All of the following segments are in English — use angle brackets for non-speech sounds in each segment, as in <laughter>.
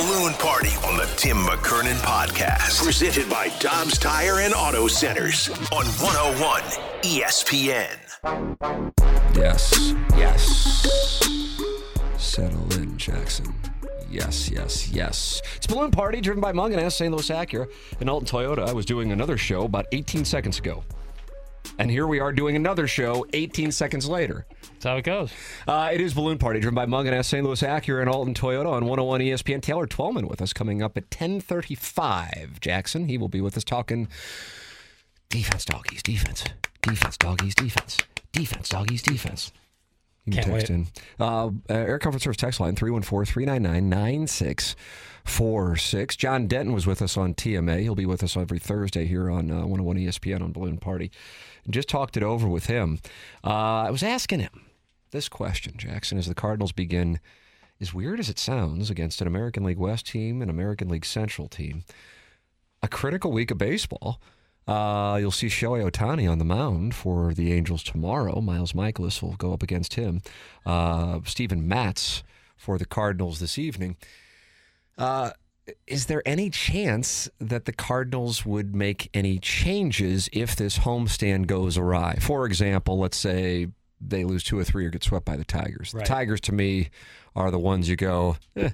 Balloon party on the Tim McKernan podcast. Presented by Dobbs Tire and Auto Centers on 101 ESPN. Yes, yes. Settle in, Jackson. Yes, yes, yes. It's Balloon Party driven by Mungenast. St. Louis Acura and Alton Toyota. I was doing another show about 18 seconds ago. And here we are doing another show 18 seconds later. That's how it goes. Uh, it is Balloon Party, driven by Mungenast. St. Louis Acura and Alton Toyota on 101 ESPN. Taylor Twellman with us coming up at 10:35. Jackson, he will be with us talking defense, doggies, defense, defense, doggies, defense, defense, doggies, defense. You can Can't text wait. in. Uh, uh, Air Comfort Service text line 314-399-9646. John Denton was with us on TMA. He'll be with us every Thursday here on uh, 101 ESPN on Balloon Party. And just talked it over with him. Uh, I was asking him this question, Jackson, as the Cardinals begin, as weird as it sounds, against an American League West team an American League Central team, a critical week of baseball. Uh, you'll see Shohei Ohtani on the mound for the Angels tomorrow. Miles Mikolas will go up against him. Uh, Steven Matz for the Cardinals this evening. Uh, is there any chance that the Cardinals would make any changes if this homestand goes awry? For example, let's say they lose two or three or get swept by the Tigers. Right. The Tigers, to me, are the ones you go, eh,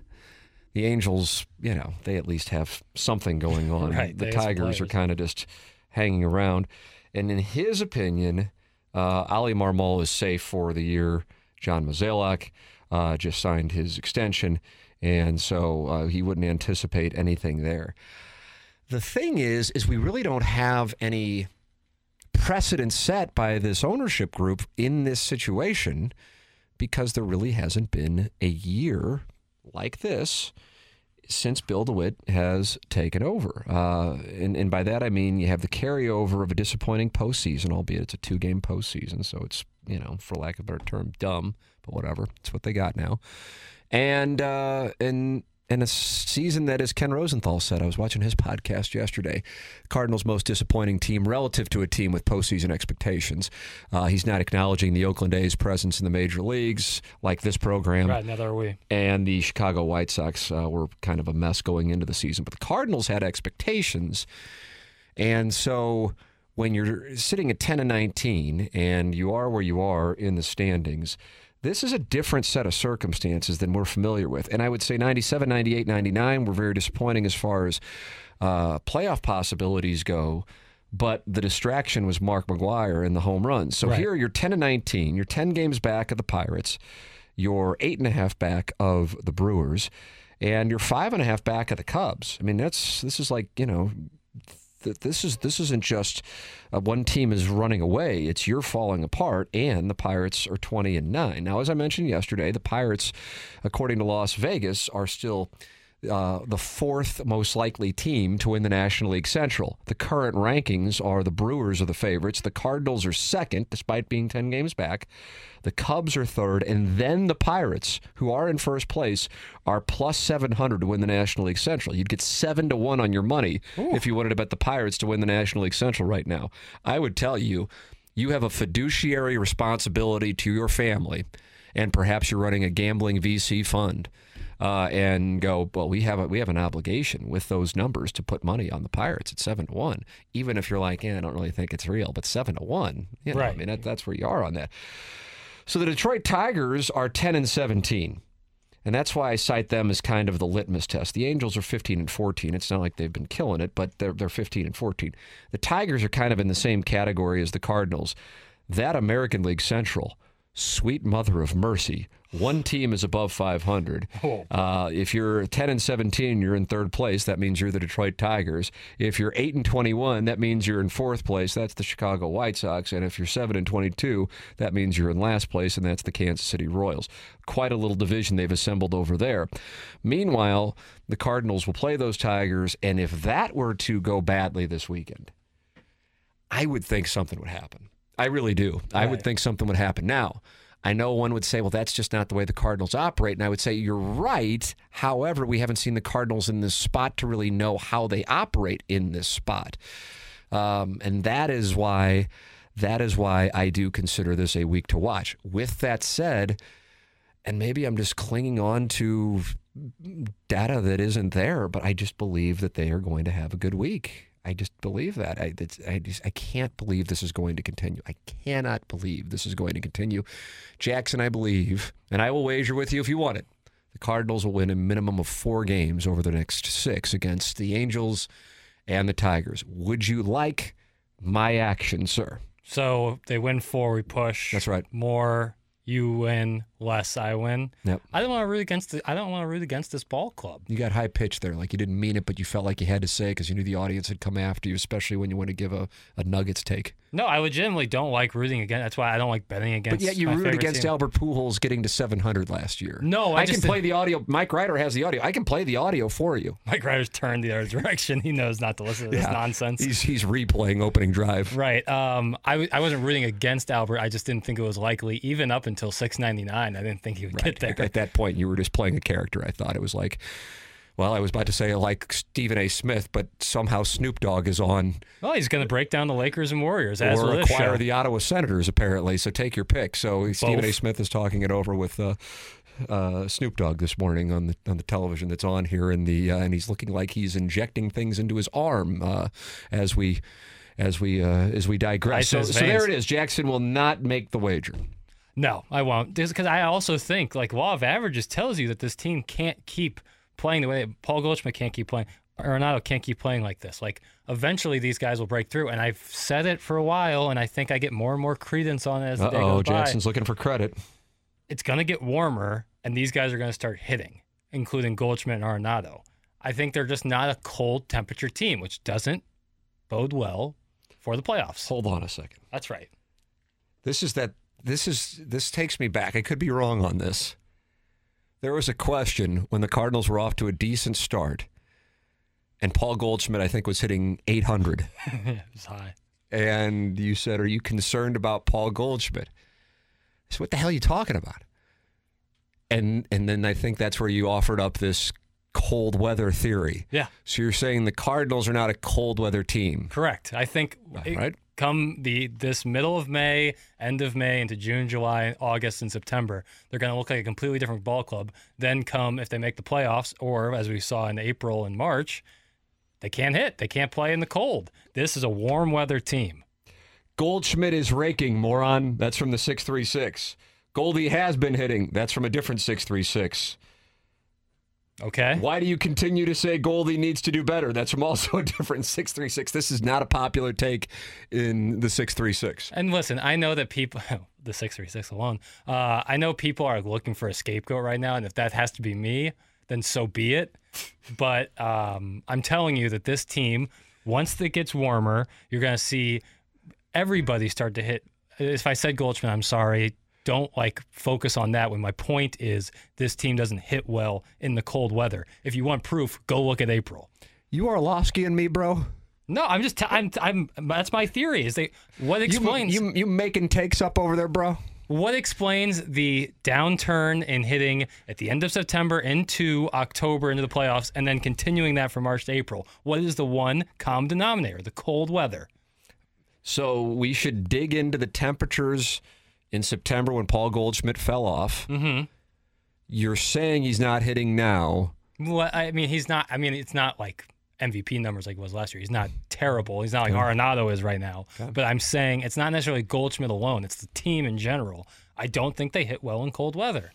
the Angels, you know, they at least have something going <laughs> on. Right, The they Tigers are kind of just hanging around. And in his opinion, uh, Oli Marmol is safe for the year. John Mozeliak uh, just signed his extension, and so uh, he wouldn't anticipate anything there. The thing is, is we really don't have any precedent set by this ownership group in this situation because there really hasn't been a year like this since Bill DeWitt has taken over. Uh, and, and by that, I mean you have the carryover of a disappointing postseason, albeit it's a two game postseason. So it's, you know, for lack of a better term, dumb, but whatever. It's what they got now. And, uh, and, and a season that, as Ken Rosenthal said, I was watching his podcast yesterday, Cardinals' most disappointing team relative to a team with postseason expectations. Uh, he's not acknowledging the Oakland A's presence in the major leagues like this program Right, neither are we. and the Chicago White Sox uh, were kind of a mess going into the season. But the Cardinals had expectations, and so when you're sitting at 10 and 19 and you are where you are in the standings, this is a different set of circumstances than we're familiar with. And I would say 97, 98, 99 were very disappointing as far as uh, playoff possibilities go. But the distraction was Mark McGwire and the home runs. So Right. here you're 10 and 19. You're 10 games back of the Pirates. You're eight and a half back of the Brewers, and you're five and a half back of the Cubs. I mean, that's this is like you know, th- this is this isn't just uh, one team is running away. It's you're falling apart, and the Pirates are twenty and nine. Now, as I mentioned yesterday, the Pirates, according to Las Vegas, are still. Uh, the fourth most likely team to win the National League Central. The current rankings are the Brewers are the favorites. The Cardinals are second, despite being 10 games back. The Cubs are third, and then the Pirates, who are in first place, are plus 700 to win the National League Central. You'd get 7 to 1 on your money if you wanted to bet the Pirates to win the National League Central right now. I would tell you, you have a fiduciary responsibility to your family, and perhaps you're running a gambling VC fund. Uh, and go well. We have a, we have an obligation with those numbers to put money on the Pirates at seven to one. Even if you're like, yeah, I don't really think it's real, but seven to one, you know, I mean that, that's where you are on that. So the Detroit Tigers are 10 and 17. And that's why I cite them as kind of the litmus test. The Angels are 15 and 14. It's not like they've been killing it, but they're, they're 15 and 14. The Tigers are kind of in the same category as the Cardinals. That American League Central Sweet mother of mercy. One team is above 500. <laughs> Uh, if you're 10 and 17, you're in third place. That means you're the Detroit Tigers. If you're 8 and 21, that means you're in fourth place. That's the Chicago White Sox. And if you're 7 and 22, that means you're in last place, and that's the Kansas City Royals. Quite a little division they've assembled over there. Meanwhile, the Cardinals will play those Tigers, and if that were to go badly this weekend, I would think something would happen. I really do. I would think something would happen. Now, I know one would say, well, that's just not the way the Cardinals operate. And I would say, you're right. However, we haven't seen the Cardinals in this spot to really know how they operate in this spot. Um, and that is why. That is why I do consider this a week to watch. With that said, and maybe I'm just clinging on to data that isn't there, but I just believe that they are going to have a good week. I just believe that. I, I, just, I can't believe this is going to continue. I cannot believe this is going to continue. Jackson, I believe, and I will wager with you if you want it. The Cardinals will win a minimum of four games over the next six against the Angels and the Tigers. Would you like my action, sir? So they win four, we push. That's right. More, you win, less, I win. Yep. I don't want to root against. The, I don't want to root against this ball club. You got high pitched there, like you didn't mean it, but you felt like you had to say because you knew the audience had come after you, especially when you want to give a, a Nuggets take. No, I legitimately don't like rooting against. That's why I don't like betting against. But yet you my root against team. Albert Pujols getting to 700 last year. No, I I, can play the audio. Mike Ryder has the audio. I can play the audio for you. Mike Ryder's turned the other <laughs> direction. He knows not to listen to this nonsense. He's he's replaying opening drive. Right. Um, I, w- I wasn't rooting against Albert. I just didn't think it was likely, even up until 699. I didn't think he would get there. At that point, you were just playing a character. I thought it was like, well, I was about to say like Stephen A. Smith, but somehow Snoop Dogg is on Well, he's going to break down the Lakers and Warriors as or acquire show. the Ottawa Senators, apparently. So take your pick. So Stephen A. Smith is talking it over with uh, uh, Snoop Dogg this morning on the on the television that's on here, and the uh, and he's looking like he's injecting things into his arm uh, as we as we uh, as we digress. So, so there it is. Jackson will not make the wager. No, I won't. Because I also think like law of averages tells you that this team can't keep playing the way Paul Goldschmidt can't keep playing. Arenado can't keep playing like this. Like eventually these guys will break through, and I've said it for a while, and I think I get more and more credence on it as the Uh day oh, goes by. Jackson's looking for credit. It's gonna get warmer, and these guys are gonna start hitting, including Goldschmidt and Arenado. I think they're just not a cold temperature team, which doesn't bode well for the playoffs. Hold on a second. That's right. This is that. This is this takes me back. I could be wrong on this. There was a question when the Cardinals were off to a decent start, and Paul Goldschmidt, I think, was hitting 800. <laughs> it's high. and you said, "Are you concerned about Paul Goldschmidt?" I said, "What the hell are you talking about?" And and then I think that's where you offered up this cold weather theory. Yeah. So you're saying the Cardinals are not a cold weather team, Correct. I think it- right? Come the this middle of May, end of May into June, July, August, and September, they're going to look like a completely different ball club. Then come if they make the playoffs, or as we saw in April and March, they can't hit. They can't play in the cold. This is a warm weather team. Goldschmidt is raking, moron. That's from the 636. Goldie has been hitting. That's from a different 636. Okay. Why do you continue to say Goldie needs to do better? That's from also a different 636. This is not a popular take in the 636. And listen, I know that people, <laughs> the 636 alone, uh, I know people are looking for a scapegoat right now. And if that has to be me, then so be it. <laughs> But um, I'm telling you that this team, once it gets warmer, you're going to see everybody start to hit. If I said Goldschmidt, I'm sorry. Don't like focus on that when my point is this team doesn't hit well in the cold weather. If you want proof, go look at April. You are Lofsky and me, bro. No, I'm just, t- I'm, I'm, that's my theory is they, what You, explains. you, you making takes up over there, bro? What explains the downturn in hitting at the end of September into October into the playoffs and then continuing that from March to April? What is the one common denominator? The cold weather. So we should dig into the temperatures in September when Paul Goldschmidt fell off. Mm-hmm. You're saying he's not hitting now. Well, I mean, he's not, I mean, it's not like MVP numbers like it was last year. He's not <laughs> terrible. He's not like Arenado is right now. But I'm saying it's not necessarily Goldschmidt alone, it's the team in general. I don't think they hit well in cold weather.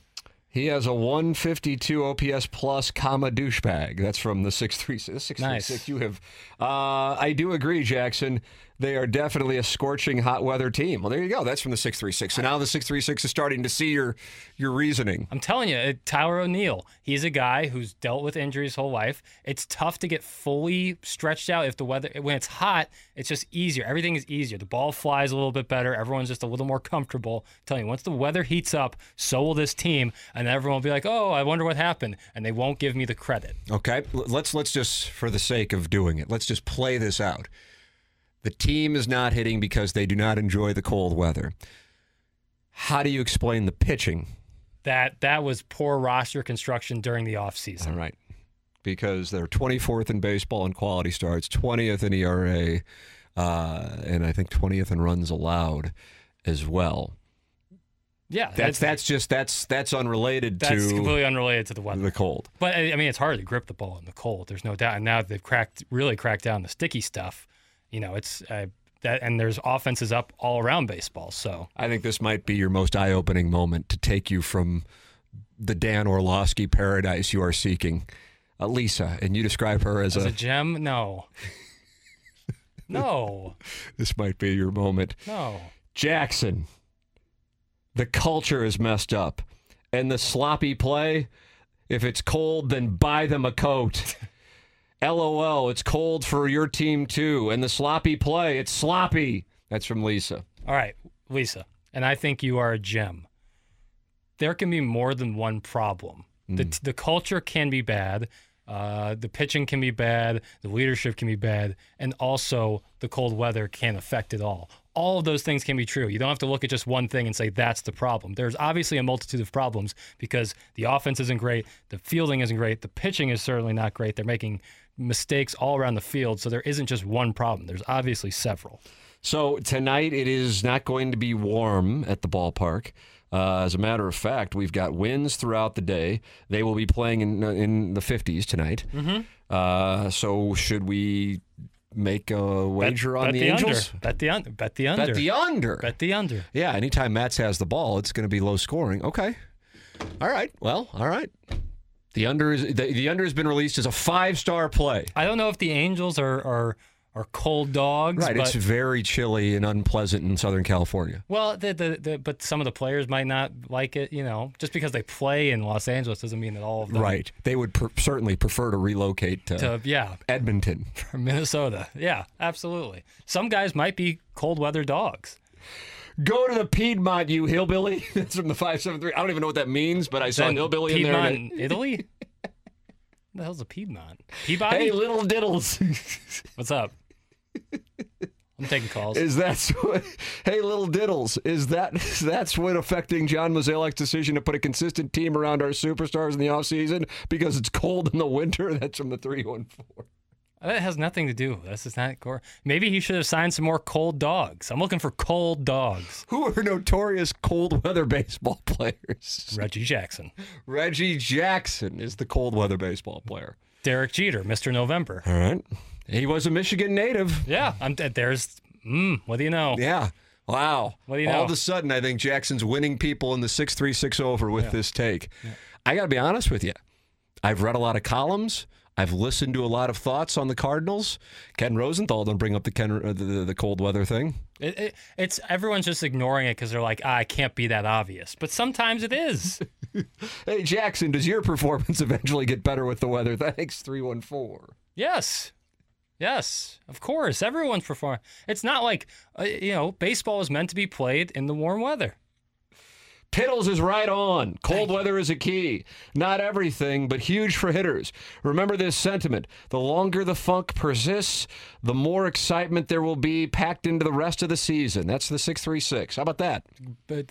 He has a 152 OPS plus, comma douchebag. That's from the 636. 636. Nice. You have. Uh, I do agree, Jackson. They are definitely a scorching hot weather team. Well, there you go. That's from the 636. So now the 636 is starting to see your your reasoning. I'm telling you, Tyler O'Neill, he's a guy who's dealt with injuries his whole life. It's tough to get fully stretched out if the weather, when it's hot, it's just easier. Everything is easier. The ball flies a little bit better. Everyone's just a little more comfortable. I'm telling you, once the weather heats up, so will this team. And everyone will be like, oh, I wonder what happened. And they won't give me the credit. Okay, let's let's just for the sake of doing it, let's just play this out. The team is not hitting because they do not enjoy the cold weather. How do you explain the pitching? That that was poor roster construction during the offseason. All right. Because they're 24th in baseball in quality starts, 20th in ERA, uh, and I think 20th in runs allowed as well. Yeah, That's that's just that's that's unrelated that's to completely unrelated to the weather. the cold. But I I mean, it's hard to grip the ball in the cold. There's no doubt. And now they've cracked, really cracked down the sticky stuff. You know, it's uh, that, and there's offenses up all around baseball. So I think this might be your most eye-opening moment to take you from the Dan Orlovsky paradise you are seeking. Uh, Lisa, and you describe her as, as a, a gem, no, no, <laughs> This might be your moment. no. Jackson, the culture is messed up. And the sloppy play, if it's cold, then buy them a coat. <laughs> LOL, it's cold for your team too. And the sloppy play, it's sloppy. That's from Lisa. All right, Lisa, and I think you are a gem. There can be more than one problem. The the culture can be bad. Uh, the pitching can be bad, the leadership can be bad, and also the cold weather can affect it all. All of those things can be true. You don't have to look at just one thing and say that's the problem. There's obviously a multitude of problems because the offense isn't great, the fielding isn't great, the pitching is certainly not great. They're making mistakes all around the field, so there isn't just one problem. There's obviously several. So tonight it is not going to be warm at the ballpark. Uh, as a matter of fact, we've got winds throughout the day. They will be playing in in the 50s tonight. Mm-hmm. Uh, so should we make a wager on bet the, the Angels? under. Bet the under. Bet the under. Bet the under. Bet the under. Yeah, anytime Matz has the ball, it's going to be low scoring. Okay. All right. Well, all right. The under is the, the under has been released as a five star play. I don't know if the Angels are are, are cold dogs. Right. But, It's very chilly and unpleasant in Southern California. well, the, the, the, but some of the players might not like it. You know, just because they play in Los Angeles doesn't mean that all of them. Right. They would per- certainly prefer to relocate to, To, yeah, Edmonton. <laughs> Minnesota. Yeah, absolutely. Some guys might be cold weather dogs. Go to the Piedmont, you hillbilly. <laughs> That's from the 573. I don't even know what that means, but I saw hillbilly Piedmont, in there. in Italy. what the hell's a Piedmont? Peabody. Hey, little diddles. <laughs> What's up? I'm taking calls. Is that <laughs> what, hey little diddles? Is that that's what affecting John Mozeliak's decision to put a consistent team around our superstars in the offseason because it's cold in the winter? That's from the three one four. That has nothing to do. This is not core. Maybe he should have signed some more cold dogs. I'm looking for cold dogs. Who are notorious cold weather baseball <laughs> players? Reggie Jackson, Reggie Jackson is the cold weather baseball player. Derek Jeter, Mr. November. All right. He was a Michigan native. Yeah, I'm. There's. Mm, what do you know? Yeah. Wow. What do you know? All of a sudden, I think Jackson's winning people in the 636 over with this take. I got to be honest with you. I've read a lot of columns. I've listened to a lot of thoughts on the Cardinals. Ken Rosenthal don't bring up the Ken, uh, the, the, cold weather thing. It, it, it's everyone's just ignoring it because they're like, ah, it can't be that obvious. But sometimes it is. <laughs> Hey, Jackson, does your performance <laughs> eventually get better with the weather? Thanks, 314. yes, yes, of course. Everyone's performing. It's not like uh, you know, baseball is meant to be played in the warm weather. Piddles is right on. Cold weather is a key. Not everything, but huge for hitters. Remember this sentiment. The longer the funk persists, the more excitement there will be packed into the rest of the season. That's the 636. How about that? But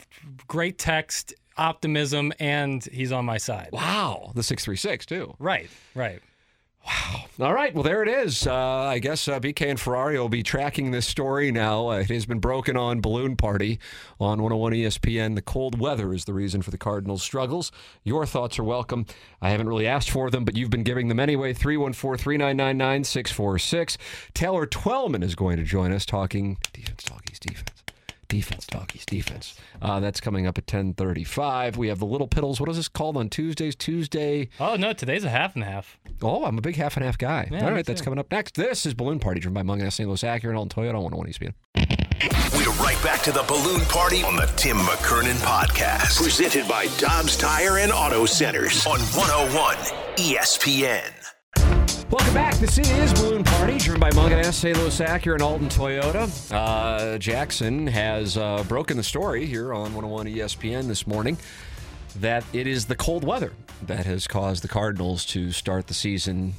great text, optimism, and he's on my side. Wow. The 636, too. Right, right. All right. Well, there it is. Uh, I guess uh, BK and Ferrari will be tracking this story now. Uh, it has been broken on Balloon Party on 101 ESPN. The cold weather is the reason for the Cardinals' struggles. Your thoughts are welcome. I haven't really asked for them, but you've been giving them anyway. 314 399 9646. Taylor Twellman is going to join us talking defense, talkies, defense. Defense, doggies, defense. Uh, that's coming up at 10:35. We have the Little Piddles. What is this called on Tuesdays? Tuesday. Oh no, today's a half and a half. Oh, I'm a big half and half guy. Yeah, All me right, that's coming up next. This is Balloon Party, driven by Mung and St. Louis Acura and Alton Toyota on 101 ESPN. We're right back to the balloon party on the Tim McKernan podcast. Presented by Dobbs Tire and Auto Centers on 101 ESPN. Welcome back. This is Balloon Party, driven by Mung and St. Louis Acura and Alton Toyota. Uh, Jackson has uh, broken the story here on 101 ESPN this morning that it is the cold weather that has caused the Cardinals to start the season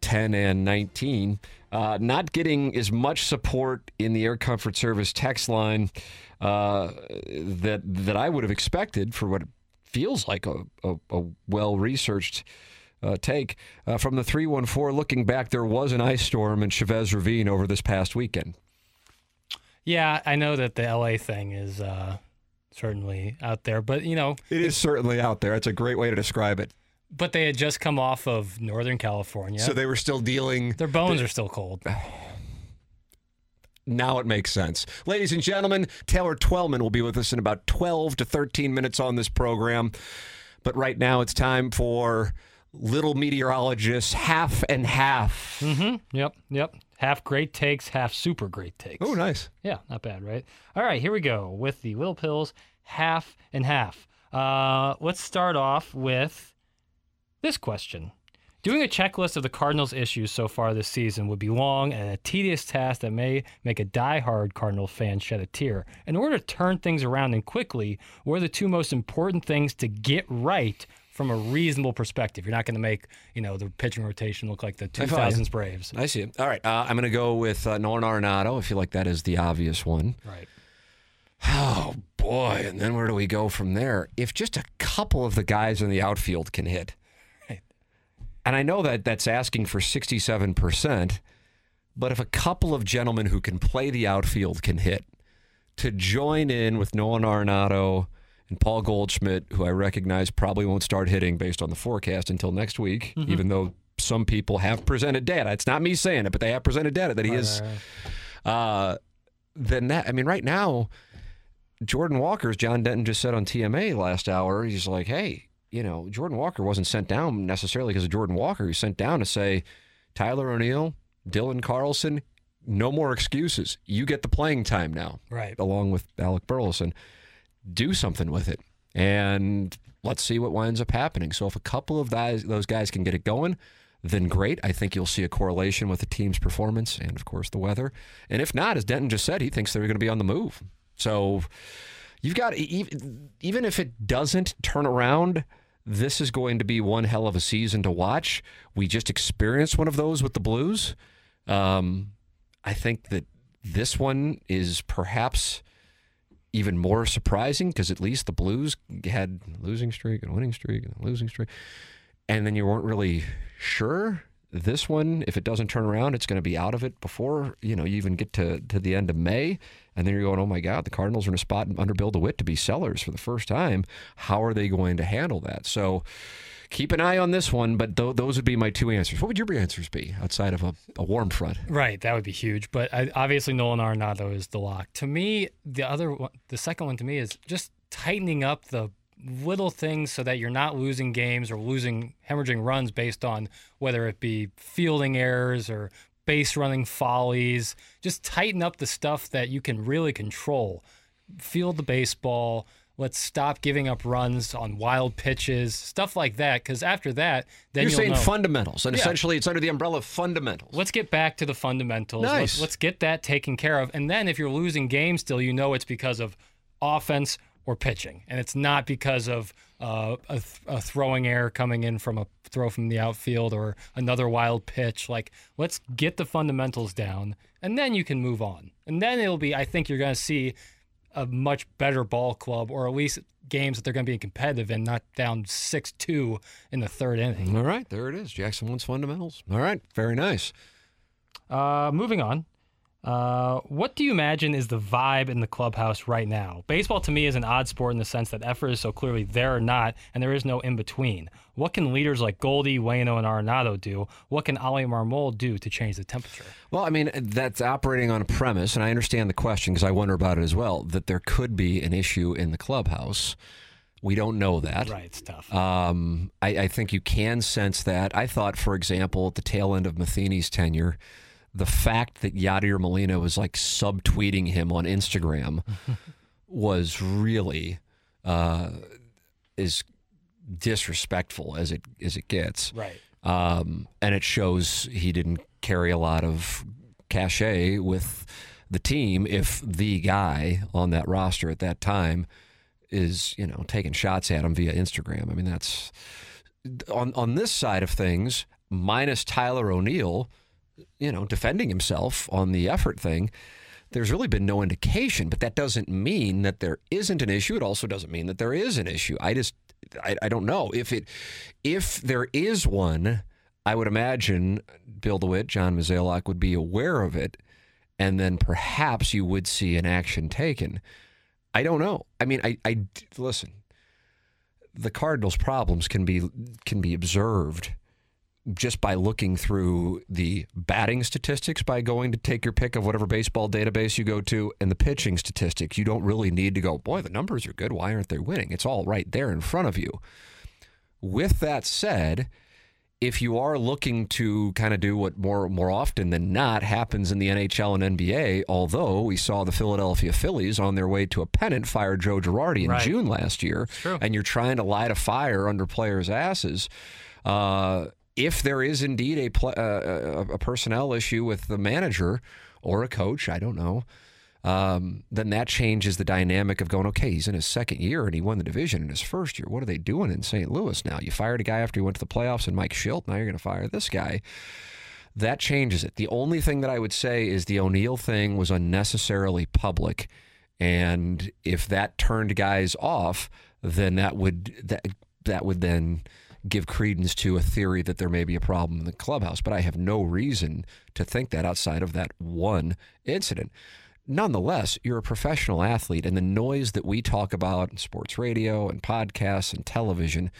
10 and 19. Uh, not getting as much support in the Air Comfort Service text line uh, that that I would have expected for what feels like a, a, a well researched uh, take uh, from the 314. Looking back, there was an ice storm in Chavez Ravine over this past weekend. Yeah, I know that the LA thing is uh, certainly out there, but you know, It is certainly out there. It's a great way to describe it. but they had just come off of Northern California. So they were still dealing. Their bones are still cold. <sighs> Now it makes sense. Ladies and gentlemen, Taylor Twellman will be with us in about 12 to 13 minutes on this program. But right now it's time for little meteorologist half and half. Mm-hmm. Yep. Yep. Half great takes, half super great takes. Oh, nice. Yeah, not bad, right? All right, here we go with the Little Pills half and half. Uh, let's start off with this question. Doing a checklist of the Cardinals' issues so far this season would be long and a tedious task that may make a die-hard Cardinal fan shed a tear. In order to turn things around and quickly, what are the two most important things to get right from a reasonable perspective? You're not going to make, you know, the pitching rotation look like the I 2000s Braves. I see it. All right. Uh, I'm going to go with uh, Nolan Arenado. I feel like that is the obvious one. Right. Oh, boy. And then where do we go from there? If just a couple of the guys in the outfield can hit. Right. And I know that that's asking for 67%, but if a couple of gentlemen who can play the outfield can hit, to join in with Nolan Arenado and Paul Goldschmidt, who I recognize probably won't start hitting based on the forecast until next week, even though some people have presented data. It's not me saying it, but they have presented data that he is. Uh, then that, I mean, right now, Jordan Walker's John Denton just said on TMA last hour, he's like, hey, you know, Jordan Walker wasn't sent down necessarily because of Jordan Walker. He was sent down to say, Tyler O'Neill, Dylan Carlson, no more excuses. You get the playing time now, Right. along with Alec Burleson. Do something with it. And let's see what winds up happening. So if a couple of guys, those guys can get it going, then great. I think you'll see a correlation with the team's performance and, of course, the weather. And if not, as Denton just said, he thinks they're going to be on the move. So you've got, even if it doesn't turn around, this is going to be one hell of a season to watch. We just experienced one of those with the Blues. Um, I think that this one is perhaps even more surprising because at least the Blues had losing streak and winning streak and losing streak, and then you weren't really sure. This one, if it doesn't turn around, it's going to be out of it before you know you even get to to the end of May, and then you're going, oh my God, the Cardinals are in a spot under Bill DeWitt to be sellers for the first time. How are they going to handle that? So. Keep an eye on this one, but th- those would be my two answers. What would your answers be outside of a, a warm front? Right, that would be huge. But I, obviously, Nolan Arenado is the lock. To me, the other, one, the second one to me is just tightening up the little things so that you're not losing games or losing hemorrhaging runs based on whether it be fielding errors or base running follies. Just tighten up the stuff that you can really control. Field the baseball. Let's stop giving up runs on wild pitches, stuff like that. Because after that, then You're saying know. fundamentals, and Yeah. essentially it's under the umbrella of fundamentals. Let's get back to the fundamentals. Nice. Let's, let's get that taken care of. And then if you're losing games still, you know it's because of offense or pitching. And it's not because of uh, a, th- a throwing error coming in from a throw from the outfield or another wild pitch. Like, let's get the fundamentals down and then you can move on. And then it'll be, I think you're going to see a much better ball club or at least games that they're going to be competitive and not down 6 2 in the third inning. All right, there it is. Jackson wants fundamentals. All right, very nice. Uh, moving on. Uh, what do you imagine is the vibe in the clubhouse right now? Baseball to me is an odd sport in the sense that effort is so clearly there or not, and there is no in between. What can leaders like Goldie, Wayno, and Arenado do? What can Oli Marmol do to change the temperature? Well, I mean, that's operating on a premise, and I understand the question because I wonder about it as well, that there could be an issue in the clubhouse. We don't know that. Right, it's tough. Um, I, I think you can sense that. I thought, for example, at the tail end of Matheny's tenure, the fact that Yadier Molina was like subtweeting him on Instagram <laughs> was really uh, as disrespectful as it as it gets. right. Um, and it shows he didn't carry a lot of cachet with the team if the guy on that roster at that time is, you know, taking shots at him via Instagram. I mean, that's on on this side of things, minus Tyler O'Neill, you know, defending himself on the effort thing. There's really been no indication, but that doesn't mean that there isn't an issue. It also doesn't mean that there is an issue. I just, I, I don't know if it, if there is one, I would imagine Bill DeWitt, John Mozeliak would be aware of it, and then perhaps you would see an action taken. I don't know. I mean, I, I listen. The Cardinals' problems can be can be observed just by looking through the batting statistics by going to take your pick of whatever baseball database you go to and the pitching statistics. You don't really need to go, boy, the numbers are good. Why aren't they winning? It's all right there in front of you. With that said, if you are looking to kind of do what more more often than not happens in the NHL and NBA, although we saw the Philadelphia Phillies on their way to a pennant fire Joe Girardi in Right. June last year, and you're trying to light a fire under players' asses. Uh, if there is indeed a, pl- uh, a a personnel issue with the manager or a coach, I don't know, um, then that changes the dynamic of going, okay, he's in his second year and he won the division in his first year. What are they doing in St. Louis now? You fired a guy after he went to the playoffs and Mike Shildt. Now you're going to fire this guy. That changes it. The only thing that I would say is the O'Neill thing was unnecessarily public. And if that turned guys off, then that would that that would then give credence to a theory that there may be a problem in the clubhouse. But I have no reason to think that outside of that one incident. Nonetheless, you're a professional athlete, and the noise that we talk about in sports radio and podcasts and television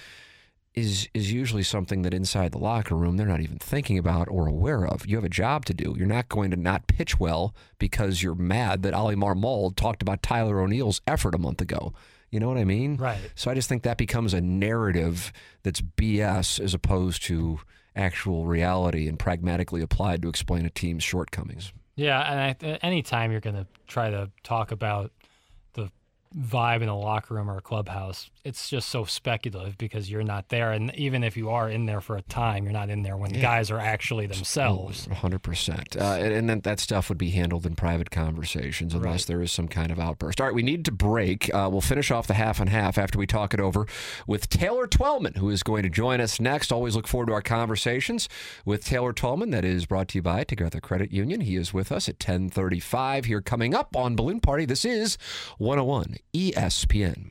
is is usually something that inside the locker room they're not even thinking about or aware of. You have a job to do. You're not going to not pitch well because you're mad that Oli Marmol talked about Tyler O'Neill's effort a month ago. You know what I mean? Right. So I just think that becomes a narrative that's BS as opposed to actual reality and pragmatically applied to explain a team's shortcomings. Yeah, and I, anytime you're going to try to talk about the vibe in a locker room or a clubhouse, it's just so speculative because you're not there. And even if you are in there for a time, you're not in there when the guys are actually themselves. hundred percent. Uh, and, and then that stuff would be handled in private conversations unless there is some kind of outburst. All right, we need to break. Uh, we'll finish off the half and half after we talk it over with Taylor Twellman, who is going to join us next. Always look forward to our conversations with Taylor Twellman. That is brought to you by Together Credit Union. He is with us at ten thirty-five here coming up on Balloon Party. This is one hundred and one ESPN.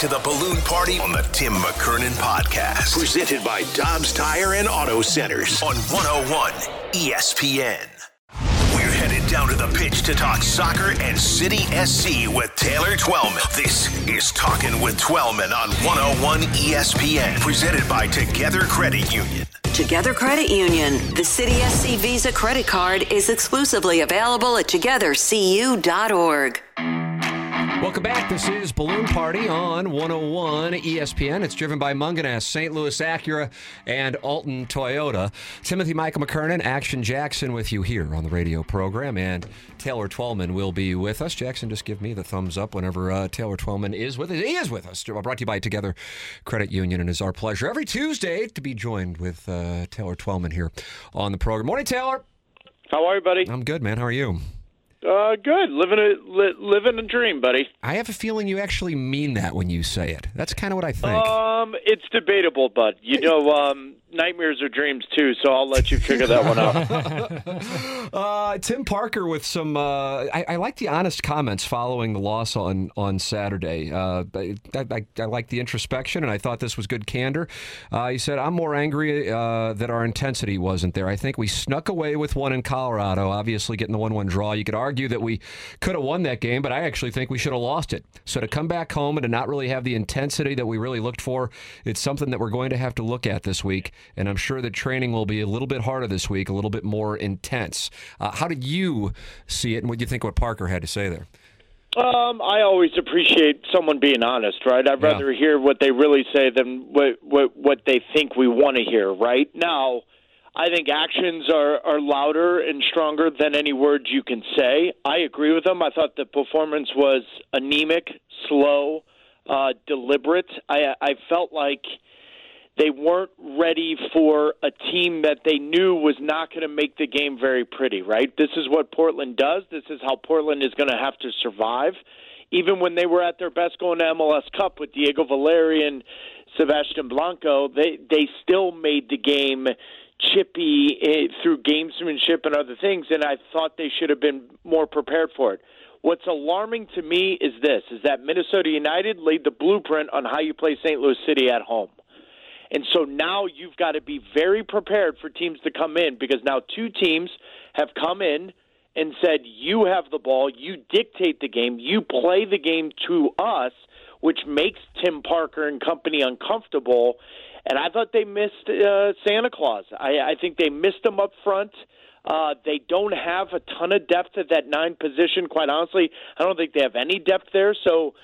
We're right back to the balloon party on the Tim McKernan podcast. Presented by Dobbs Tire and Auto Centers on 101 ESPN. We're headed down to the pitch to talk soccer and City SC with Taylor Twellman. This is Talking with Twellman on 101 ESPN. Presented by Together Credit Union. Together Credit Union. The City SC Visa credit card is exclusively available at togethercu.org. Welcome back. This is Balloon Party on 101 ESPN. It's driven by Mungenast, St. Louis Acura, and Alton Toyota. Timothy Michael McKernan, Action Jackson with you here on the radio program, and Taylor Twellman will be with us. Jackson, just give me the thumbs up whenever uh, Taylor Twellman is with us. He is with us. Brought to you by Together Credit Union, and it's our pleasure every Tuesday to be joined with uh, Taylor Twellman here on the program. Morning, Taylor. How are you, buddy? I'm good, man. How are you? Uh, good. Living a li- living a dream, buddy. I have a feeling you actually mean that when you say it. That's kind of what I think. Um, it's debatable, bud. You know, um, nightmares are dreams too. So I'll let you figure that one out. <laughs> <laughs> uh, Tim Parker with some. Uh, I, I, like the honest comments following the loss on on Saturday. Uh, I, I, I, like the introspection, and I thought this was good candor. Uh, he said, "I'm more angry uh, that our intensity wasn't there. I think we snuck away with one in Colorado. Obviously, getting the one-one draw. You could argue that we could have won that game, but I actually think we should have lost it. So to come back home and to not really have the intensity that we really looked for, it's something that we're going to have to look at this week." and I'm sure the training will be a little bit harder this week, a little bit more intense. Uh, how did you see it, and what do you think what Parker had to say there? Um, I always appreciate someone being honest, right? I'd rather yeah. hear what they really say than what what, what they think we want to hear, right? Now, I think actions are, are louder and stronger than any words you can say. I agree with them. I thought the performance was anemic, slow, uh, deliberate. I I felt like – they weren't ready for a team that they knew was not going to make the game very pretty, right? This is what Portland does. This is how Portland is going to have to survive. Even when they were at their best going to MLS Cup with Diego Valeri and Sebastian Blanco, they they still made the game chippy eh, through gamesmanship and other things, and I thought they should have been more prepared for it. What's alarming to me is this: is that Minnesota United laid the blueprint on how you play St. Louis City at home. And so now you've got to be very prepared for teams to come in because now two teams have come in and said, You have the ball, you dictate the game, you play the game to us, which makes Tim Parker and company uncomfortable. And I thought they missed uh, Santa Claus. I, I think they missed him up front. Uh, they don't have a ton of depth at that nine position. Quite honestly, I don't think they have any depth there. So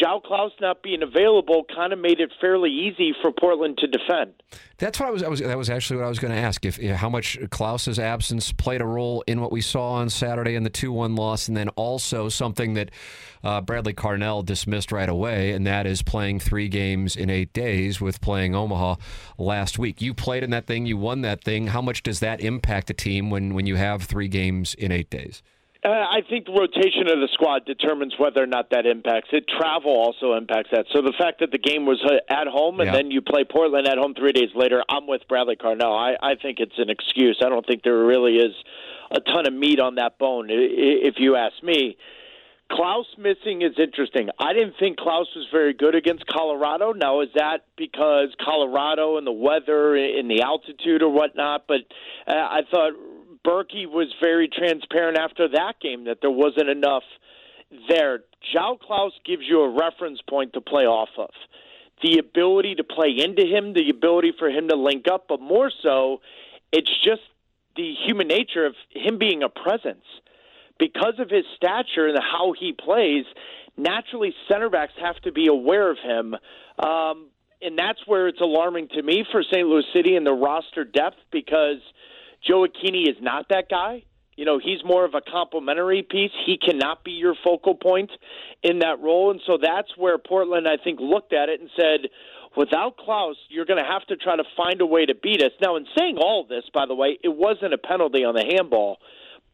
João Klaus not being available kind of made it fairly easy for Portland to defend. That's what I was. I was that was actually what I was going to ask. If how much Klaus's absence played a role in what we saw on Saturday in the two-one loss, and then also something that uh, Bradley Carnell dismissed right away, and that is playing three games in eight days with playing Omaha last week. You played in that thing. You won that thing. How much does that impact a team when when you have three games in eight days? Uh, I think the rotation of the squad determines whether or not that impacts it. Travel also impacts that. So the fact that the game was uh, at home and yeah. then you play Portland at home three days later, I'm with Bradley Carnell. I, I think it's an excuse. I don't think there really is a ton of meat on that bone, if you ask me. Klaus missing is interesting. I didn't think Klaus was very good against Colorado. Now, is that because Colorado and the weather and the altitude or whatnot? But uh, I thought Berkey was very transparent after that game that there wasn't enough there. João Klaus gives you a reference point to play off of. The ability to play into him, the ability for him to link up, but more so, it's just the human nature of him being a presence. Because of his stature and how he plays, naturally center backs have to be aware of him. Um, and that's where it's alarming to me for St. Louis City and the roster depth because – Gioacchini is not that guy. You know, he's more of a complementary piece. He cannot be your focal point in that role. And so that's where Portland, I think, looked at it and said, without Klaus, you're going to have to try to find a way to beat us. Now, in saying all this, by the way, it wasn't a penalty on the handball.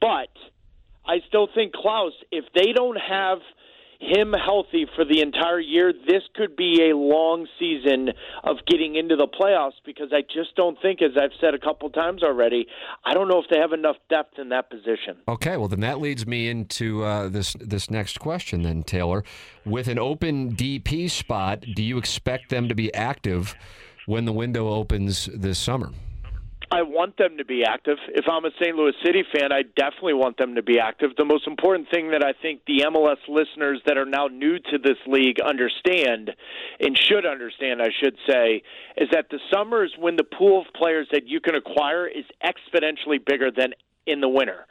But I still think Klaus, if they don't have – him healthy for the entire year, this could be a long season of getting into the playoffs because I just don't think, as I've said a couple times already, I don't know if they have enough depth in that position. Okay, well then that leads me into uh, this this next question then, Taylor. With an open DP spot, do you expect them to be active when the window opens this summer? I want them to be active. If I'm a St. Louis City fan, I definitely want them to be active. The most important thing that I think the MLS listeners that are now new to this league understand and should understand, I should say, is that the summer is when the pool of players that you can acquire is exponentially bigger than in the winter.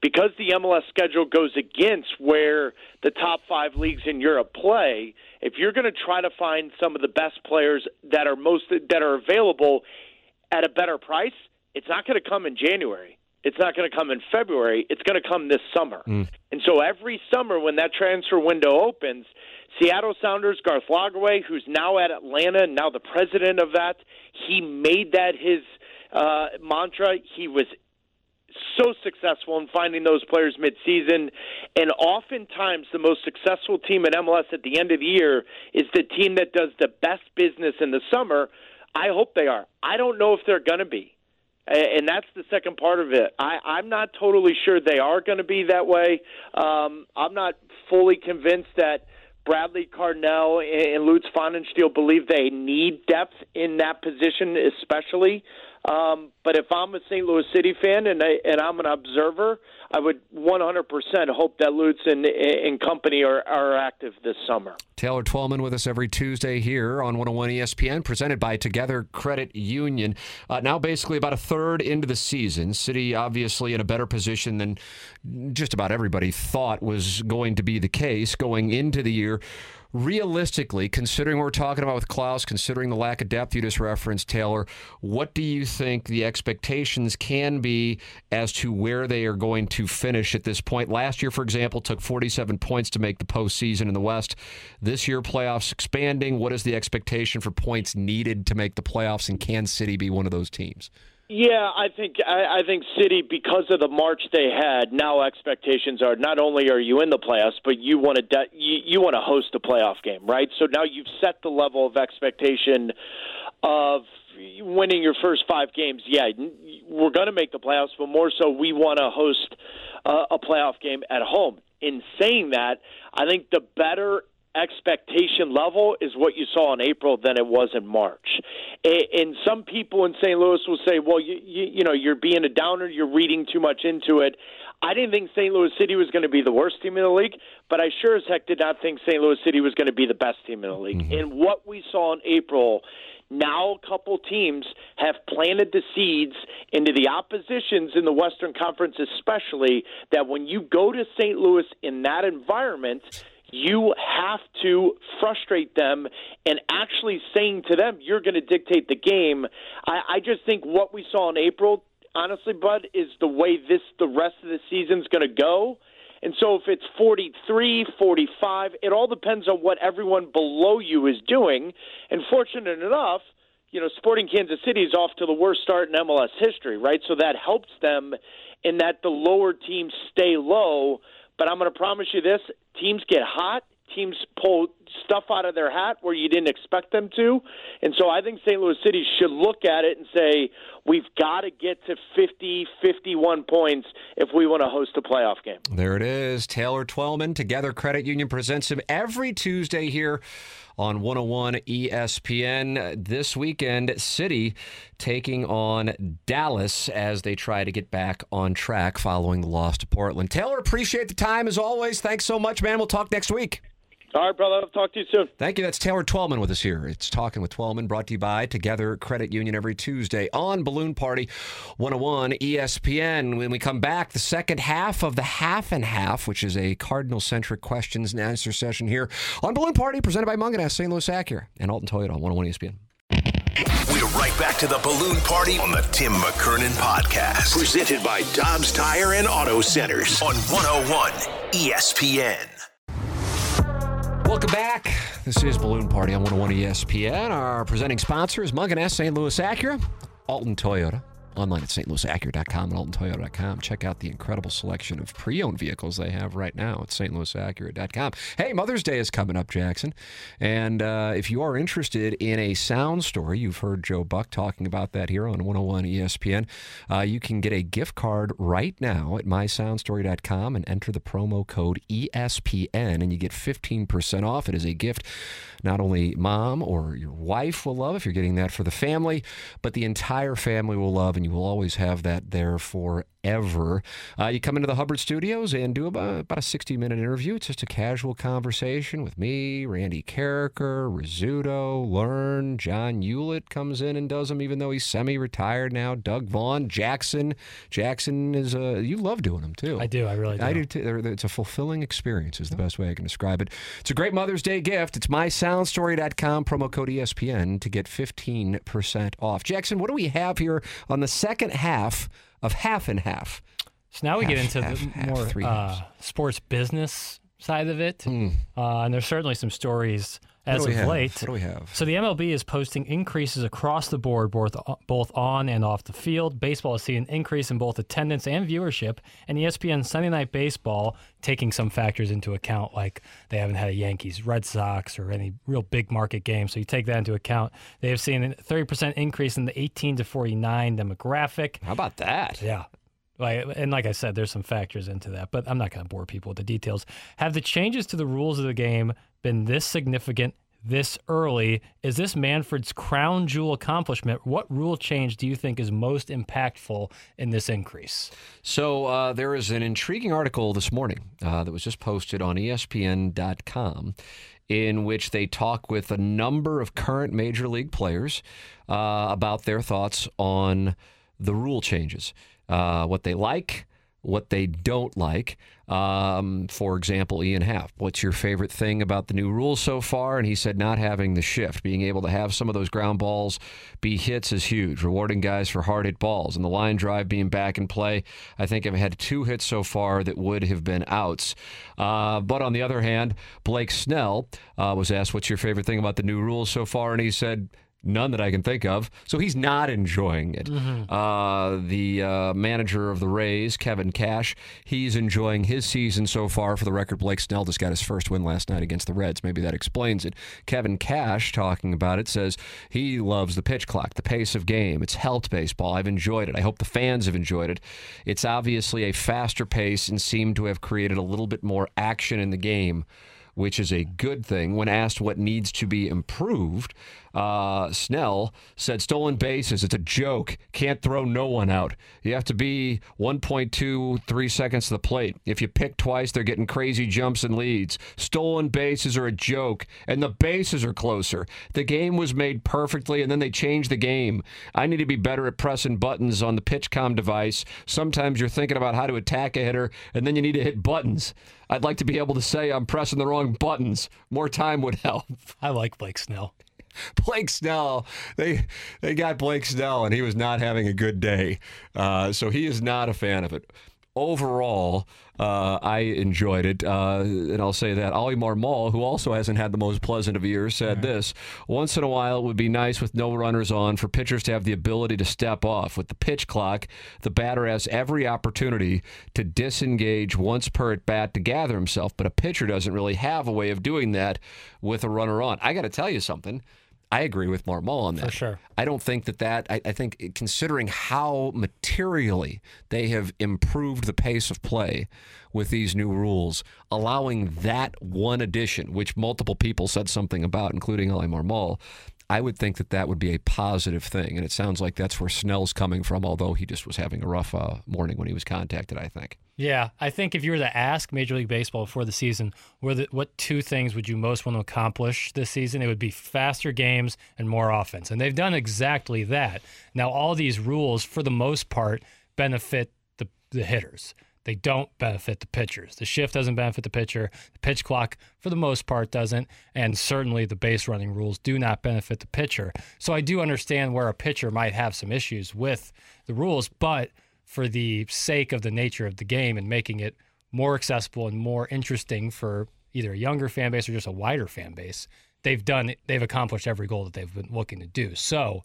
Because the MLS schedule goes against where the top five leagues in Europe play, if you're going to try to find some of the best players that are most that are available at a better price, it's not going to come in January. It's not going to come in February. It's going to come this summer. Mm. And so every summer when that transfer window opens, Seattle Sounders Garth Lagerwey, who's now at Atlanta, and now the president of that, he made that his uh, mantra. He was so successful in finding those players midseason. And oftentimes, the most successful team in MLS at the end of the year is the team that does the best business in the summer. I hope they are. I don't know if they're going to be. And that's the second part of it. I, I'm not totally sure they are going to be that way. Um, I'm not fully convinced that Bradley Carnell and Lutz Pfannenstiel believe they need depth in that position, especially. Um, but if I'm a St. Louis City fan and I, and I'm an observer, I would 100% hope that Lutz and, and company are, are active this summer. Taylor Twellman with us every Tuesday here on 101 ESPN, presented by Together Credit Union. Uh, now, basically, about a third into the season, City obviously in a better position than just about everybody thought was going to be the case going into the year realistically, considering what we're talking about with Klauss, considering the lack of depth you just referenced, Taylor, what do you think the expectations can be as to where they are going to finish at this point? Last year, for example, took 47 points to make the postseason in the West. This year, playoffs expanding. What is the expectation for points needed to make the playoffs, and can City be one of those teams? Yeah, I think I, I think City because of the March they had. Now expectations are not only are you in the playoffs, but you want to de- you, you want to host a playoff game, right? So now you've set the level of expectation of winning your first five games. Yeah, we're going to make the playoffs, but more so, we want to host a playoff game at home. In saying that, I think the better expectation level is what you saw in April than it was in March. And some people in St. Louis will say, "Well, you, you, you know, you're being a downer. You're reading too much into it." I didn't think St. Louis City was going to be the worst team in the league, but I sure as heck did not think St. Louis City was going to be the best team in the league. Mm-hmm. And what we saw in April now a couple teams have planted the seeds into the oppositions in the Western Conference, especially that when you go to St. Louis in that environment, you have to frustrate them and actually saying to them, you're going to dictate the game. I, I just think what we saw in April, honestly, Bud, is the way this the rest of the season's going to go. And so if it's 43, 45, it all depends on what everyone below you is doing. And fortunate enough, you know, Sporting Kansas City is off to the worst start in MLS history, right? So that helps them in that the lower teams stay low. But I'm going to promise you this teams get hot, teams pull stuff out of their hat where you didn't expect them to. And so I think St. Louis City should look at it and say, we've got to get to 50, 51 points if we want to host a playoff game. There it is. Taylor Twellman, Together Credit Union presents him every Tuesday here on 101 ESPN. This weekend, City taking on Dallas as they try to get back on track following the loss to Portland. Taylor, appreciate the time as always. Thanks so much, man. We'll talk next week. All right, brother. I'll talk to you soon. Thank you. That's Taylor Twellman with us here. It's Talking with Twellman, brought to you by Together Credit Union every Tuesday on Balloon Party 101 ESPN. When we come back, the second half of the half and half, which is a Cardinal centric questions and answer session here on Balloon Party, presented by Mungenast, St. Louis Acura, and Alton Toyota on 101 ESPN. We're right back to the balloon party on the Tim McKernan podcast, presented by Dobbs Tire and Auto Centers on 101 ESPN. Welcome back. This is Balloon Party on 101 ESPN. Our presenting sponsor is Mungenast St. Louis Acura, Alton Toyota online at stlouisacura.com and altontoyota.com. Check out the incredible selection of pre-owned vehicles they have right now at stlouisacura.com. Hey, Mother's Day is coming up, Jackson. And uh, if you are interested in a sound story, you've heard Joe Buck talking about that here on 101 ESPN. Uh, you can get a gift card right now at mysoundstory.com and enter the promo code ESPN and you get 15% off. It is a gift not only mom or your wife will love if you're getting that for the family, but the entire family will love, and you will always have that there for ever. Uh, you come into the Hubbard Studios and do about, about a 60 minute interview. It's just a casual conversation with me, Randy Karraker, Rizzuto, Learn. John Hewlett comes in and does them, even though he's semi retired now. Doug Vaughn, Jackson. Jackson is a, you love doing them too. I do. I really do. I do too. It's a fulfilling experience, is the best way I can describe it. It's a great Mother's Day gift. It's mysoundstory.com, promo code ESPN to get 15% off. Jackson, what do we have here on the second half? Of half and half. So now we half, get into half, the half, more uh, sports business side of it, mm. uh, and there's certainly some stories as of have? late. What do we have? So the MLB is posting increases across the board, both both on and off the field. Baseball is seeing an increase in both attendance and viewership, and ESPN Sunday Night Baseball taking some factors into account, like they haven't had a Yankees, Red Sox, or any real big market game. So you take that into account. They have seen a 30% increase in the 18 to 49 demographic. How about that? Yeah. Like, and like I said, there's some factors into that, but I'm not going to bore people with the details. Have the changes to the rules of the game been this significant this early? Is this Manfred's crown jewel accomplishment? What rule change do you think is most impactful in this increase? So uh, there is an intriguing article this morning uh, that was just posted on ESPN.com in which they talk with a number of current major league players uh, about their thoughts on the rule changes uh, what they like, what they don't like. Um, for example, Ian Happ, what's your favorite thing about the new rules so far? And he said not having the shift, being able to have some of those ground balls be hits is huge, rewarding guys for hard hit balls. And the line drive being back in play, I think I've had two hits so far that would have been outs. Uh, but on the other hand, Blake Snell uh, was asked, what's your favorite thing about the new rules so far? And he said, None that I can think of. So he's not enjoying it. Mm-hmm. Uh, the uh, manager of the Rays, Kevin Cash, he's enjoying his season so far. For the record, Blake Snell just got his first win last night against the Reds. Maybe that explains it. Kevin Cash, talking about it, says he loves the pitch clock, the pace of game. It's helped baseball. I've enjoyed it. I hope the fans have enjoyed it. It's obviously a faster pace and seemed to have created a little bit more action in the game which is a good thing. When asked what needs to be improved, uh, Snell said stolen bases. It's a joke. Can't throw no one out. You have to be 1.23 seconds to the plate. If you pick twice, they're getting crazy jumps and leads. Stolen bases are a joke, and the bases are closer. The game was made perfectly, and then they changed the game. I need to be better at pressing buttons on the PitchCom device. Sometimes you're thinking about how to attack a hitter, and then you need to hit buttons. I'd like to be able to say I'm pressing the wrong buttons. More time would <laughs> help. I like Blake Snell. <laughs> Blake Snell, they they got Blake Snell, and he was not having a good day. Uh, so he is not a fan of it. Overall, uh, I enjoyed it, uh, and I'll say that Oli Marmol, who also hasn't had the most pleasant of years, said right. this: Once in a while, it would be nice with no runners on for pitchers to have the ability to step off. With the pitch clock, the batter has every opportunity to disengage once per at bat to gather himself, but a pitcher doesn't really have a way of doing that with a runner on. I got to tell you something. I agree with Marmol on that. For sure. I don't think that that, I, I, think considering how materially they have improved the pace of play with these new rules, allowing that one addition, which multiple people said something about, including Oli Marmol, I would think that that would be a positive thing. And it sounds like that's where Snell's coming from, although he just was having a rough uh, morning when he was contacted, I think. Yeah, I think if you were to ask Major League Baseball before the season, the, what two things would you most want to accomplish this season? It would be faster games and more offense. And they've done exactly that. Now, all these rules, for the most part, benefit the, the hitters. They don't benefit the pitchers. The shift doesn't benefit the pitcher. The pitch clock, for the most part, doesn't. And certainly the base running rules do not benefit the pitcher. So I do understand where a pitcher might have some issues with the rules, but for the sake of the nature of the game and making it more accessible and more interesting for either a younger fan base or just a wider fan base, they've done they've accomplished every goal that they've been looking to do. So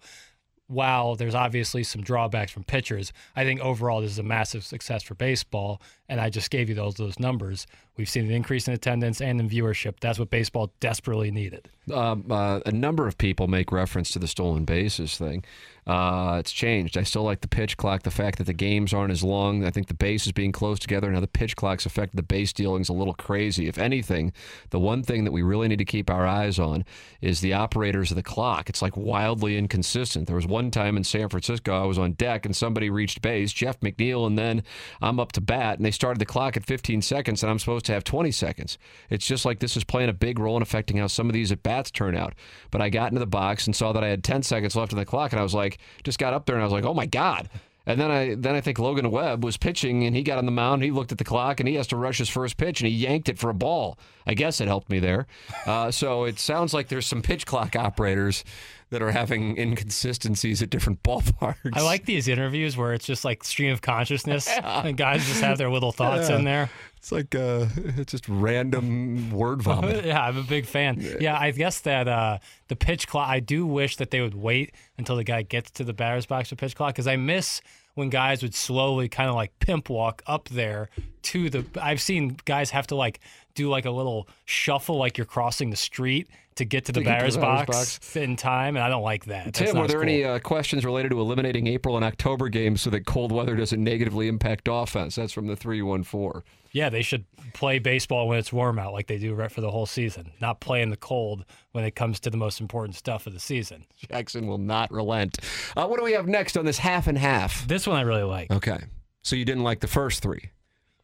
while there's obviously some drawbacks from pitchers, I think overall this is a massive success for baseball. And I just gave you those those numbers. We've seen an increase in attendance and in viewership. That's what baseball desperately needed. Um, uh, a number of people make reference to the stolen bases thing. Uh, it's changed. I still like the pitch clock. The fact that the games aren't as long. I think the base is being close together. Now the pitch clock's affect the base dealings a little crazy. If anything, the one thing that we really need to keep our eyes on is the operators of the clock. It's like wildly inconsistent. There was one time in San Francisco I was on deck and somebody reached base, Jeff McNeil, and then I'm up to bat, and they started the clock at 15 seconds, and I'm supposed to have 20 seconds. It's just like this is playing a big role in affecting how some of these at bats turn out. But I got into the box and saw that I had 10 seconds left on the clock, and I was like, just got up there, and I was like, oh my God. And then I then I think Logan Webb was pitching and he got on the mound. He looked at the clock and he has to rush his first pitch and he yanked it for a ball. I guess it helped me there. Uh, so it sounds like there's some pitch clock operators that are having inconsistencies at different <laughs> ballparks. I like these interviews where it's just like stream of consciousness <laughs> and guys just have their little thoughts in there. It's like uh, it's just random word <laughs> vomit. yeah, I'm a big fan. Yeah, I guess that uh, the pitch clock. I do wish that they would wait until the guy gets to the batter's box for pitch clock because I miss when guys would slowly kind of like pimp walk up there to the. I've seen guys have to like do like a little shuffle, like you're crossing the street to get to the To get to batter's the batter's box, box. in time, and I don't like that. Tim, were there cool. any uh, questions related to eliminating April and October games so that cold weather doesn't negatively impact offense? That's from the 314. Yeah, they should play baseball when it's warm out, like they do right for the whole season. Not play in the cold when it comes to the most important stuff of the season. Jackson will not relent. Uh, what do we have next on this half and half? This one I really like. Okay. So you didn't like the first three?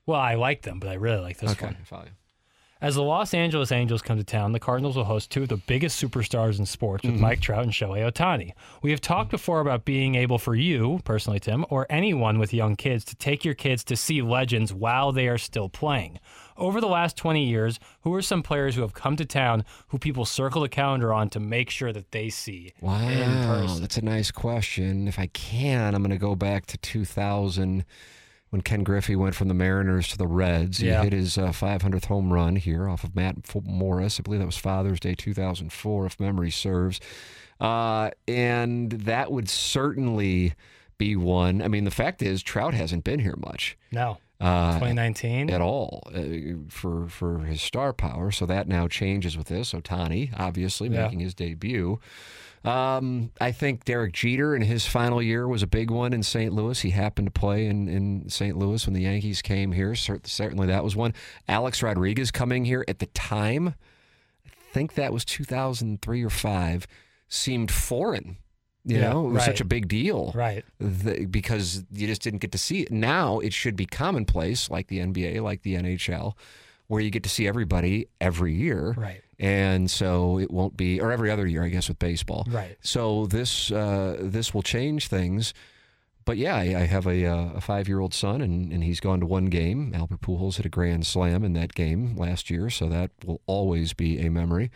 Well, I like them, but I really like this okay. one. Fine. As the Los Angeles Angels come to town, the Cardinals will host two of the biggest superstars in sports Mm-hmm. with Mike Trout and Shohei Ohtani. We have talked before about being able for you, personally, Tim, or anyone with young kids to take your kids to see legends while they are still playing. Over the last 20 years, who are some players who have come to town who people circle the calendar on to make sure that they see in Wow, person? that's a nice question. If I can, I'm going to go back to 2000 when Ken Griffey went from the Mariners to the Reds. He Yeah. hit his uh, 500th home run here off of Matt Morris. I believe that was Father's Day 2004, if memory serves. Uh, and that would certainly be one. I mean, the fact is, Trout hasn't been here much. No. Uh, 2019? at all uh, for for his star power. So that now changes with this. Ohtani, obviously, Yeah. making his debut. Um, I think Derek Jeter in his final year was a big one in St. Louis. He happened to play in, in St. Louis when the Yankees came here. Certainly that was one. Alex Rodriguez coming here at the time, I think that was 2003 or 5, seemed foreign. You Yeah, know, it was such a big deal Right. the, because you just didn't get to see it. Now it should be commonplace, like the NBA, like the NHL, where you get to see everybody every year. Right. And so it won't be, or every other year, I guess, with baseball. Right. So this uh, this will change things. But yeah, I, I have a, uh, a five year old son, and, and he's gone to one game. Albert Pujols hit a grand slam in that game last year, so that will always be a memory.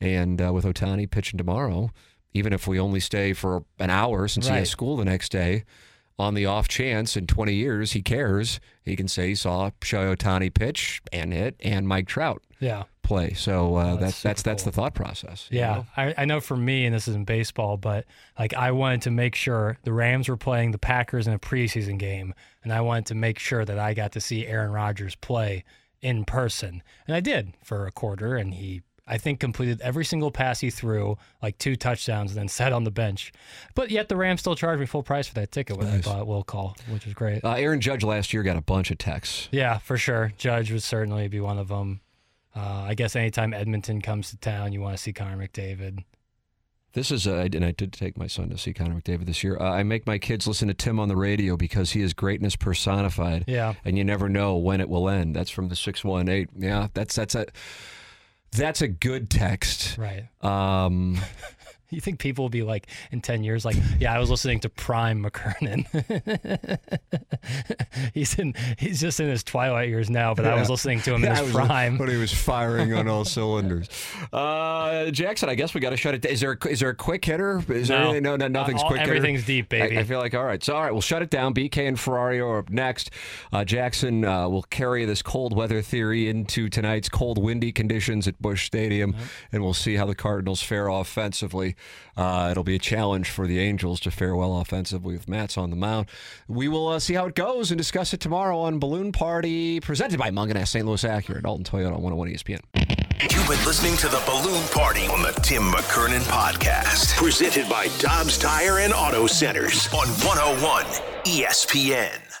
And uh, with Ohtani pitching tomorrow, even if we only stay for an hour since he has school the next day, on the off chance in 20 years he cares, he can say he saw Shohei Ohtani pitch and hit and Mike Trout Yeah. play. So uh, Oh, that's that's that's super that's the thought process. you Yeah, know? I, I know for me, and this isn't baseball, but like I wanted to make sure the Rams were playing the Packers in a preseason game, and I wanted to make sure that I got to see Aaron Rodgers play in person, and I did for a quarter, and he. I think completed every single pass he threw, like two touchdowns, and then <laughs> sat on the bench. But yet the Rams still charged me full price for that ticket, which I thought will call, which is great. Uh, Aaron Judge last year got a bunch of texts. Yeah, for sure. Judge would certainly be one of them. Uh, I guess anytime Edmonton comes to town, you want to see Connor McDavid. This is, uh, and I did take my son to see Connor McDavid this year. Uh, I make my kids listen to Tim on the radio because he is greatness personified. Yeah. and you never know when it will end. That's from the six one eight. Yeah, that's that's a that's a good text. Right. Um, <laughs> You think people will be like in 10 years, like, yeah, I was listening to Prime McKernan. <laughs> he's in, he's just in his twilight years now, but I was listening to him in <laughs> I his prime. when he was firing on all <laughs> cylinders. Uh, Jackson, I guess we got to shut it. down. Is there a, there a quick hitter? Is there No. anything? no, no, nothing's all- quick. hitter? everything's deep, baby. I, I feel like all right. So all right, we'll shut it down. BK and Ferrari are up next. Uh, Jackson uh, will carry this cold weather theory into tonight's cold, windy conditions at Busch Stadium, and we'll see how the Cardinals fare offensively. Uh, it'll be a challenge for the Angels to fare well offensively with Matz on the mound. We will uh, see how it goes and discuss it tomorrow on Balloon Party, presented by Mungenast St. Louis Acura, Dalton Toyota on 101 ESPN. You've been listening to the Balloon Party on the Tim McKernan Podcast. Presented by Dobbs Tire and Auto Centers on 101 ESPN.